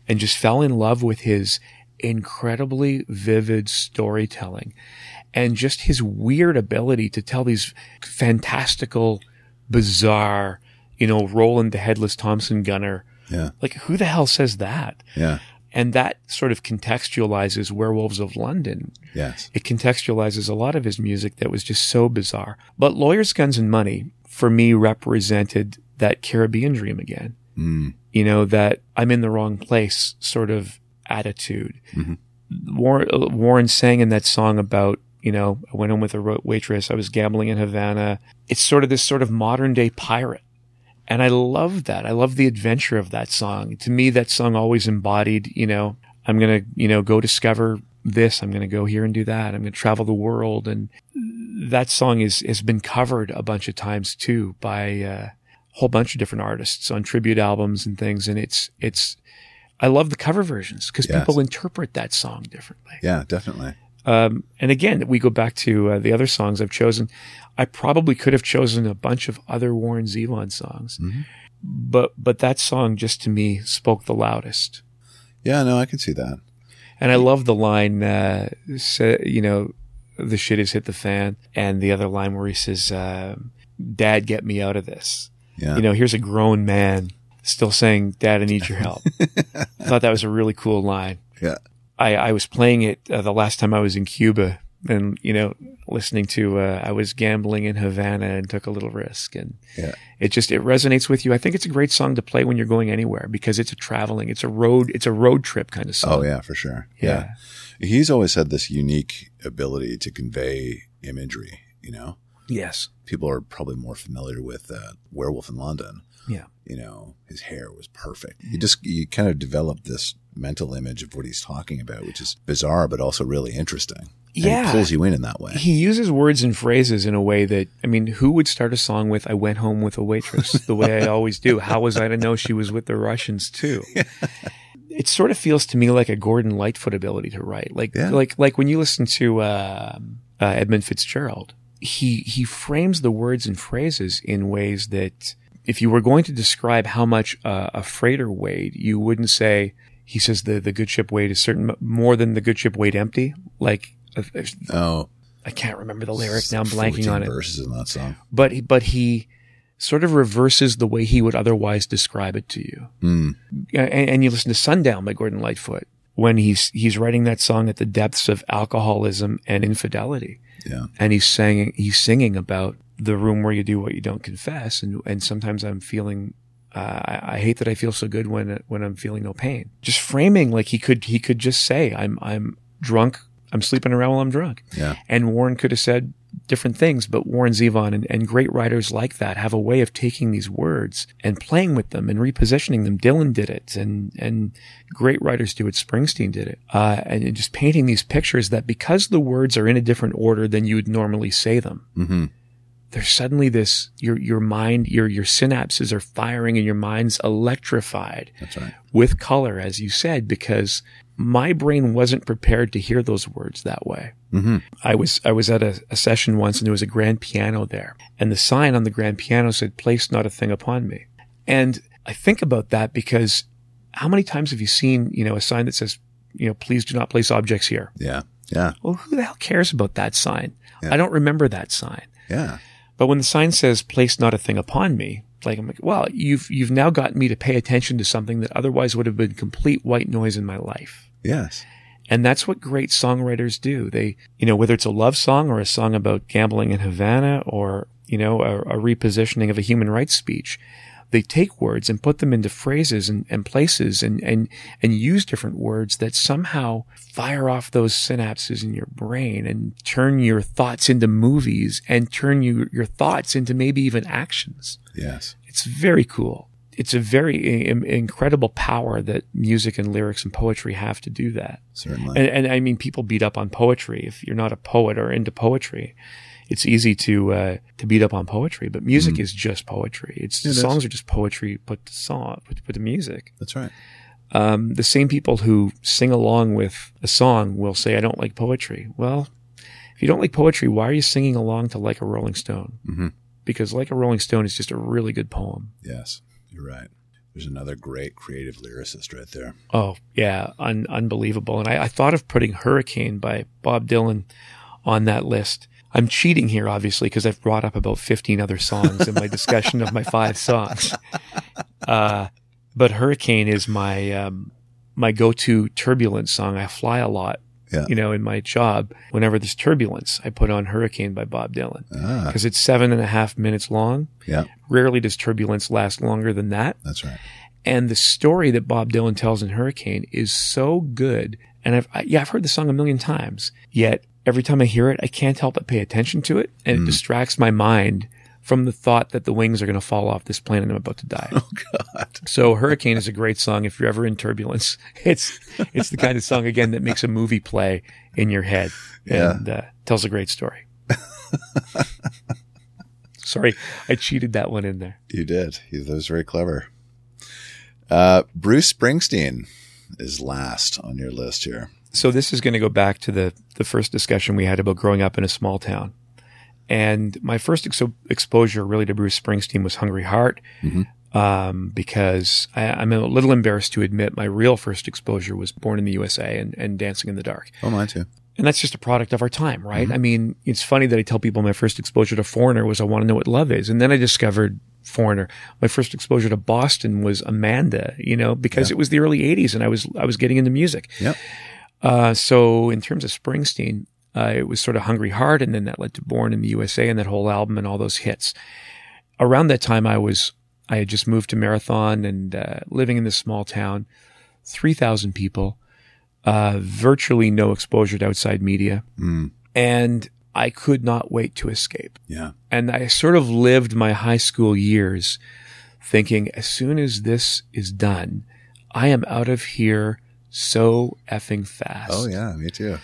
Speaker 2: and just fell in love with his incredibly vivid storytelling and just his weird ability to tell these fantastical, bizarre, you know, Roland the Headless Thompson gunner.
Speaker 1: Yeah.
Speaker 2: Like, who the hell says that?
Speaker 1: Yeah.
Speaker 2: And that sort of contextualizes Werewolves of London.
Speaker 1: Yes.
Speaker 2: It contextualizes a lot of his music that was just so bizarre. But Lawyers, Guns, and Money, for me, represented that Caribbean dream again.
Speaker 1: Mm.
Speaker 2: You know, that I'm in the wrong place sort of attitude. Warren, uh, Warren sang in that song about, you know, I went home with a waitress. I was gambling in Havana. It's sort of this sort of modern day pirate. And I love that. I love the adventure of that song. To me, that song always embodied, you know, I'm going to, you know, go discover this. I'm going to go here and do that. I'm going to travel the world. And that song is, has been covered a bunch of times too by uh, a whole bunch of different artists on tribute albums and things. And it's, it's, I love the cover versions because
Speaker 1: Yes.
Speaker 2: people interpret that song differently.
Speaker 1: Yeah, definitely.
Speaker 2: Um, and again, we go back to uh, the other songs I've chosen. I probably could have chosen a bunch of other Warren Zevon songs, but but that song just to me spoke the loudest.
Speaker 1: Yeah, no, I can see that.
Speaker 2: And I love the line, uh, you know, the shit has hit the fan, and the other line where he says, uh, "Dad, get me out of this."
Speaker 1: Yeah.
Speaker 2: You know, here's a grown man still saying, "Dad, I need your help." I thought that was a really cool line.
Speaker 1: yeah.
Speaker 2: I, I was playing it uh, the last time I was in Cuba and, you know, listening to, uh, I was gambling in Havana and took a little risk and
Speaker 1: Yeah.
Speaker 2: it just, it resonates with you. I think it's a great song to play when you're going anywhere because it's a traveling, it's a road, it's a road trip kind of song.
Speaker 1: Oh yeah, for sure.
Speaker 2: Yeah.
Speaker 1: yeah. He's always had this unique ability to convey imagery, you know.
Speaker 2: Yes.
Speaker 1: People are probably more familiar with uh, Werewolf in London.
Speaker 2: Yeah.
Speaker 1: You know, his hair was perfect. You just you kind of develop this mental image of what he's talking about, which is bizarre but also really interesting. And
Speaker 2: Yeah.
Speaker 1: it pulls you in in that way.
Speaker 2: He uses words and phrases in a way that, I mean, who would start a song with, I went home with a waitress the way I always do? How was I to know she was with the Russians too? It sort of feels to me like a Gordon Lightfoot ability to write. Like,
Speaker 1: Yeah.
Speaker 2: like, like when you listen to, uh, uh, Edmund Fitzgerald, he, he frames the words and phrases in ways that if you were going to describe how much uh, a freighter weighed, you wouldn't say, he says the, the good ship weighed a certain, more than the good ship weighed empty. Like, uh,
Speaker 1: Oh,
Speaker 2: I can't remember the lyric now. I'm blanking on it.
Speaker 1: Verses in that song.
Speaker 2: But he, but he sort of reverses the way he would otherwise describe it to you.
Speaker 1: Mm.
Speaker 2: And, and you listen to Sundown by Gordon Lightfoot when he's he's writing that song at the depths of alcoholism and infidelity,
Speaker 1: Yeah.
Speaker 2: and he's saying he's singing about the room where you do what you don't confess, and and sometimes I'm feeling. Uh, I, I hate that I feel so good when when I'm feeling no pain. Just framing like he could he could just say I'm I'm drunk. I'm sleeping around while I'm drunk.
Speaker 1: Yeah.
Speaker 2: And Warren could have said different things, but Warren Zevon and, and great writers like that have a way of taking these words and playing with them and repositioning them. Dylan did it and, and great writers do it. Springsteen did it. Uh, and just painting these pictures that because the words are in a different order than you would normally say them,
Speaker 1: hmm
Speaker 2: there's suddenly this, your, your mind, your, your synapses are firing and your mind's electrified
Speaker 1: That's right.
Speaker 2: with color, as you said, because my brain wasn't prepared to hear those words that way.
Speaker 1: hmm
Speaker 2: I was I was at a, a session once and there was a grand piano there, and the sign on the grand piano said "Place not a thing upon me." And I think about that because how many times have you seen you know a sign that says you know please do not place objects here?
Speaker 1: Yeah. Yeah.
Speaker 2: Well, who the hell cares about that sign?
Speaker 1: Yeah.
Speaker 2: I don't remember that sign.
Speaker 1: Yeah.
Speaker 2: But when the sign says "Place not a thing upon me," like I'm like, well, you've you've now gotten me to pay attention to something that otherwise would have been complete white noise in my life.
Speaker 1: Yes.
Speaker 2: And that's what great songwriters do. They, you know, whether it's a love song or a song about gambling in Havana or, you know, a, a repositioning of a human rights speech, they take words and put them into phrases and, and places and, and, and use different words that somehow fire off those synapses in your brain and turn your thoughts into movies and turn you, your thoughts into maybe even actions.
Speaker 1: Yes.
Speaker 2: It's very cool. It's a very in- incredible power that music and lyrics and poetry have to do that.
Speaker 1: Certainly.
Speaker 2: And, and I mean, people beat up on poetry. If you're not a poet or into poetry, it's easy to uh, to beat up on poetry. But music is just poetry. It's
Speaker 1: It is.
Speaker 2: songs are just poetry put to song, put, put to music.
Speaker 1: That's right.
Speaker 2: Um, the same people who sing along with a song will say, "I don't like poetry." Well, if you don't like poetry, why are you singing along to "Like a Rolling Stone"?
Speaker 1: Mhm.
Speaker 2: Because "Like a Rolling Stone" is just a really good poem.
Speaker 1: Yes. You're right. There's another great creative lyricist right there.
Speaker 2: Oh yeah, un- unbelievable. And I, I thought of putting "Hurricane" by Bob Dylan on that list. I'm cheating here, obviously, because I've brought up about 15 other songs in my discussion of my five songs. Uh, but "Hurricane" is my um, my go-to turbulence song. I fly a lot,
Speaker 1: Yeah.
Speaker 2: you know, in my job. Whenever there's turbulence, I put on "Hurricane" by Bob Dylan
Speaker 1: Ah,
Speaker 2: because it's seven and a half minutes long.
Speaker 1: yeah,
Speaker 2: Rarely does turbulence last longer than that.
Speaker 1: that's right.
Speaker 2: And the story that Bob Dylan tells in Hurricane is so good. And I've, I, yeah, I've heard the song a million times. Yet every time I hear it, I can't help but pay attention to it. And it distracts my mind from the thought that the wings are going to fall off this plane and I'm about to die. Oh God. So Hurricane is a great song if you're ever in turbulence. It's, it's the kind of song again that makes a movie play in your head
Speaker 1: Yeah.
Speaker 2: and uh, tells a great story. Sorry, I cheated that one in there.
Speaker 1: You did. You- That was very clever. Uh, Bruce Springsteen is last on your list here.
Speaker 2: So this is going to go back to the the first discussion we had about growing up in a small town. And my first ex- exposure really to Bruce Springsteen was Hungry Heart, um, because I, I'm a little embarrassed to admit my real first exposure was Born in the USA and, and Dancing in the Dark.
Speaker 1: Oh, mine too.
Speaker 2: And that's just a product of our time, right? I mean, it's funny that I tell people my first exposure to Foreigner was I want to know what love is. And then I discovered Foreigner. My first exposure to Boston was Amanda, you know, because it was the early 80s and I was I was getting into music.
Speaker 1: Yep.
Speaker 2: Uh, so in terms of Springsteen, uh, it was sort of Hungry Heart, and then that led to Born in the USA and that whole album and all those hits. Around that time, I was I had just moved to Marathon and uh, living in this small town, three thousand people, uh, virtually no exposure to outside media,
Speaker 1: Mm,
Speaker 2: and I could not wait to escape.
Speaker 1: yeah.
Speaker 2: And I sort of lived my high school years thinking, as soon as this is done, I am out of here so effing fast.
Speaker 1: Oh, yeah. Me too.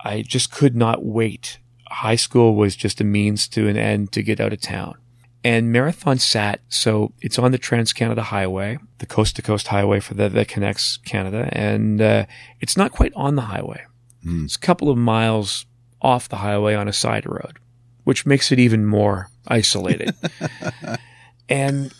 Speaker 2: I just could not wait. High school was just a means to an end to get out of town. And Marathon sat, so it's on the Trans Canada Highway, the coast to coast highway for the, that connects Canada. And uh, it's not quite on the highway.
Speaker 1: Hmm.
Speaker 2: It's a couple of miles off the highway on a side road, which makes it even more isolated. and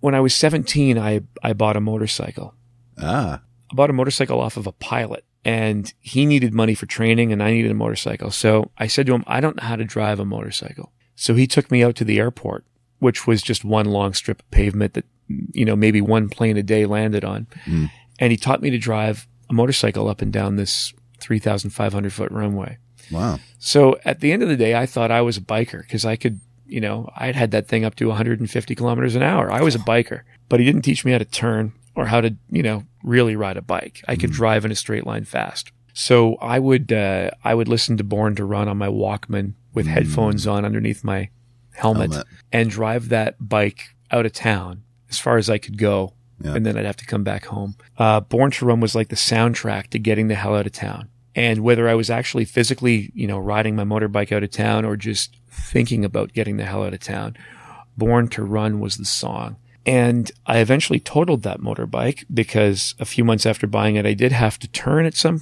Speaker 2: when I was 17, I, I bought a motorcycle.
Speaker 1: Ah,
Speaker 2: I bought a motorcycle off of a pilot and he needed money for training and I needed a motorcycle. So I said to him, I don't know how to drive a motorcycle. So he took me out to the airport, which was just one long strip of pavement that, you know, maybe one plane a day landed on.
Speaker 1: Mm.
Speaker 2: And he taught me to drive a motorcycle up and down this 3,500 foot runway.
Speaker 1: wow.
Speaker 2: So at the end of the day, I thought I was a biker because I could, you know, I'd had that thing up to 150 kilometers an hour. I was a biker, but he didn't teach me how to turn or how to, you know, really ride a bike. I could drive in a straight line fast. So I would, uh, I would listen to Born to Run on my Walkman with headphones on underneath my helmet,
Speaker 1: Helmet.
Speaker 2: and drive that bike out of town as far as I could go.
Speaker 1: Yeah.
Speaker 2: And then I'd have to come back home. Uh, Born to Run was like the soundtrack to getting the hell out of town. And whether I was actually physically, you know, riding my motorbike out of town or just thinking about getting the hell out of town, Born to Run was the song. And I eventually totaled that motorbike because a few months after buying it, I did have to turn at some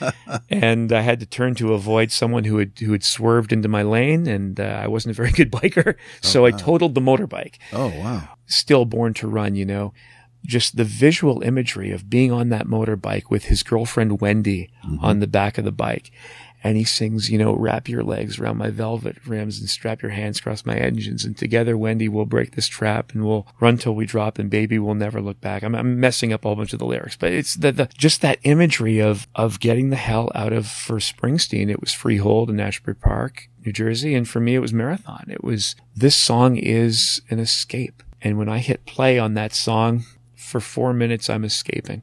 Speaker 2: and I had to turn to avoid someone who had, who had swerved into my lane. And uh, I wasn't a very good biker. So I totaled the motorbike
Speaker 1: Oh, wow.
Speaker 2: still born to run, you know. Just the visual imagery of being on that motorbike with his girlfriend Wendy on the back of the bike and he sings, you know, wrap your legs around my velvet rims and strap your hands across my engines. And together, Wendy, we'll break this trap and we'll run till we drop and baby, we'll never look back. I'm, I'm messing up a whole bunch of the lyrics, but it's the, the, just that imagery of, of getting the hell out of, for Springsteen, it was Freehold in Asbury Park, New Jersey. And for me, it was Marathon. It was, this song is an escape. And when I hit play on that song for four minutes, I'm escaping.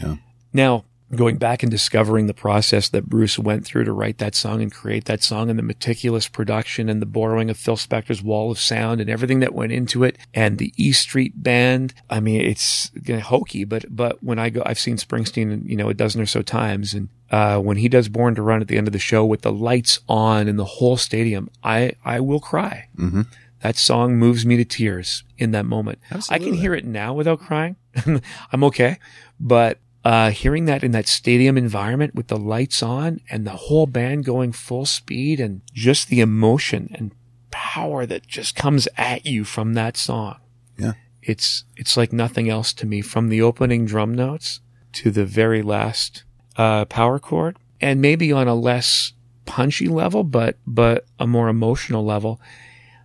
Speaker 1: Yeah.
Speaker 2: Now, going back and discovering the process that Bruce went through to write that song and create that song and the meticulous production and the borrowing of Phil Spector's wall of sound and everything that went into it and the E Street band. I mean, it's hokey, but, but when I go, I've seen Springsteen, you know, a dozen or so times and, uh, when he does Born to Run at the end of the show with the lights on in the whole stadium, I, I will cry.
Speaker 1: Mm-hmm.
Speaker 2: That song moves me to tears in that moment.
Speaker 1: Absolutely.
Speaker 2: I can hear it now without crying. I'm okay. But uh, hearing that in that stadium environment with the lights on and the whole band going full speed and just the emotion and power that just comes at you from that song.
Speaker 1: Yeah.
Speaker 2: It's, it's like nothing else to me from the opening drum notes to the very last, uh, power chord and maybe on a less punchy level, but, but a more emotional level.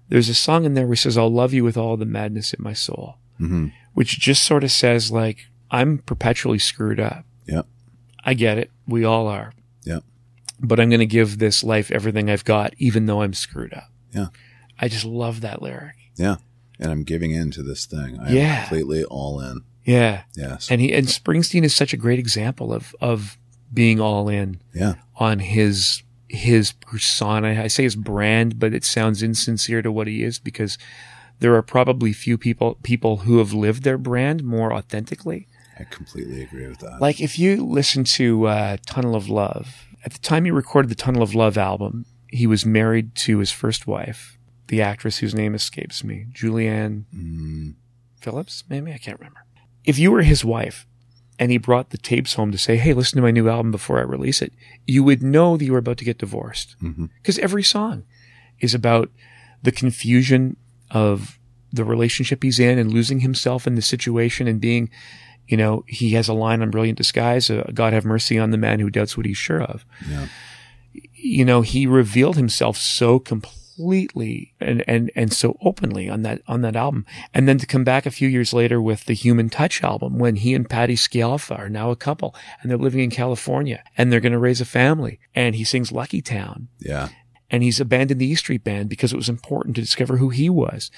Speaker 2: There's a song in there where he says, I'll love you with all the madness in my soul,
Speaker 1: Mm-hmm.
Speaker 2: which just sort of says like, I'm perpetually screwed up.
Speaker 1: Yeah.
Speaker 2: I get it. We all are.
Speaker 1: Yeah.
Speaker 2: But I'm going to give this life everything I've got, even though I'm screwed up.
Speaker 1: Yeah.
Speaker 2: I just love that lyric.
Speaker 1: Yeah. And I'm giving in to this thing. I'm
Speaker 2: Yeah.
Speaker 1: completely all in.
Speaker 2: Yeah.
Speaker 1: Yes.
Speaker 2: And he, and Springsteen is such a great example of, of being all in
Speaker 1: yeah.
Speaker 2: on his, his persona. I say his brand, but it sounds insincere to what he is because there are probably few people, people who have lived their brand more authentically.
Speaker 1: I completely agree with that.
Speaker 2: Like if you listen to uh, Tunnel of Love, at the time he recorded the Tunnel of Love album, he was married to his first wife, the actress whose name escapes me, Julianne
Speaker 1: Mm,
Speaker 2: Phillips, maybe I can't remember. If you were his wife and he brought the tapes home to say, "Hey, listen to my new album before I release it," you would know that you were about to get divorced
Speaker 1: mhm.
Speaker 2: because every song is about the confusion of the relationship he's in and losing himself in the situation and being, you know, he has a line on Brilliant Disguise, uh, God have mercy on the man who doubts what he's sure of.
Speaker 1: Yeah.
Speaker 2: You know, he revealed himself so completely and, and, and so openly on that, on that album. And then to come back a few years later with the Human Touch album when he and Patti Scialfa are now a couple and they're living in California and they're going to raise a family and he sings Lucky Town
Speaker 1: Yeah.
Speaker 2: and he's abandoned the E Street Band because it was important to discover who he was.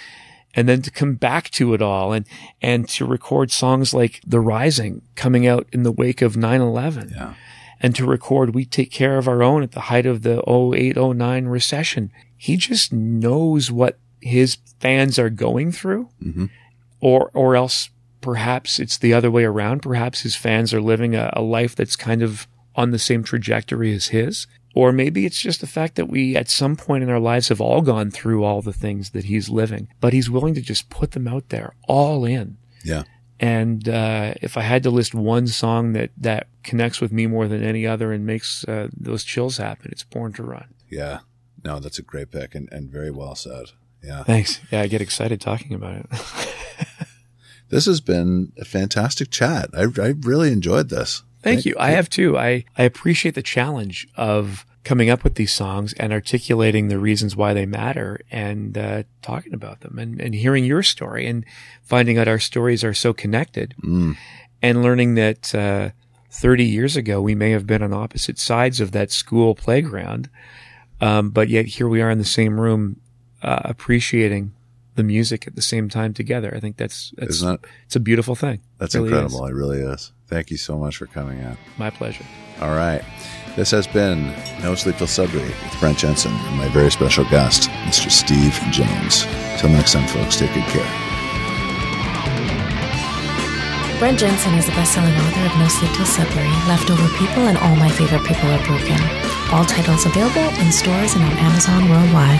Speaker 2: And then to come back to it all and, and to record songs like The Rising coming out in the wake of 9-11
Speaker 1: Yeah.
Speaker 2: and to record We Take Care of Our Own at the height of the 0809 recession. He just knows what his fans are going through
Speaker 1: hmm
Speaker 2: or, or else perhaps it's the other way around. Perhaps his fans are living a, a life that's kind of on the same trajectory as his. Or maybe it's just the fact that we, at some point in our lives, have all gone through all the things that he's living, but he's willing to just put them out there all in.
Speaker 1: Yeah.
Speaker 2: And uh, if I had to list one song that that connects with me more than any other and makes uh, those chills happen, it's "Born to Run."
Speaker 1: Yeah. No, that's a great pick and, and very well said. Yeah.
Speaker 2: Thanks. Yeah, I get excited talking about it.
Speaker 1: This has been a fantastic chat. I, I really enjoyed this.
Speaker 2: Thank you. I have too. I, I appreciate the challenge of coming up with these songs and articulating the reasons why they matter and uh, talking about them and, and hearing your story and finding out our stories are so connected
Speaker 1: Mm,
Speaker 2: and learning that uh, 30 years ago we may have been on opposite sides of that school playground, um, but yet here we are in the same room uh, appreciating the music at the same time together. I think that's, that's
Speaker 1: Isn't that
Speaker 2: it's a beautiful thing.
Speaker 1: that's
Speaker 2: It really
Speaker 1: incredible?
Speaker 2: is.
Speaker 1: It really is. Thank you so much for coming out.
Speaker 2: My pleasure.
Speaker 1: All right. This has been No Sleep Till Sudbury with Brent Jensen and my very special guest, Mr. Steve Jones. Till next time, folks, take good care.
Speaker 3: Brent Jensen is the best-selling author of No Sleep Till Sudbury, Leftover People, and All My Favorite People Are Broken. All titles available in stores and on Amazon worldwide.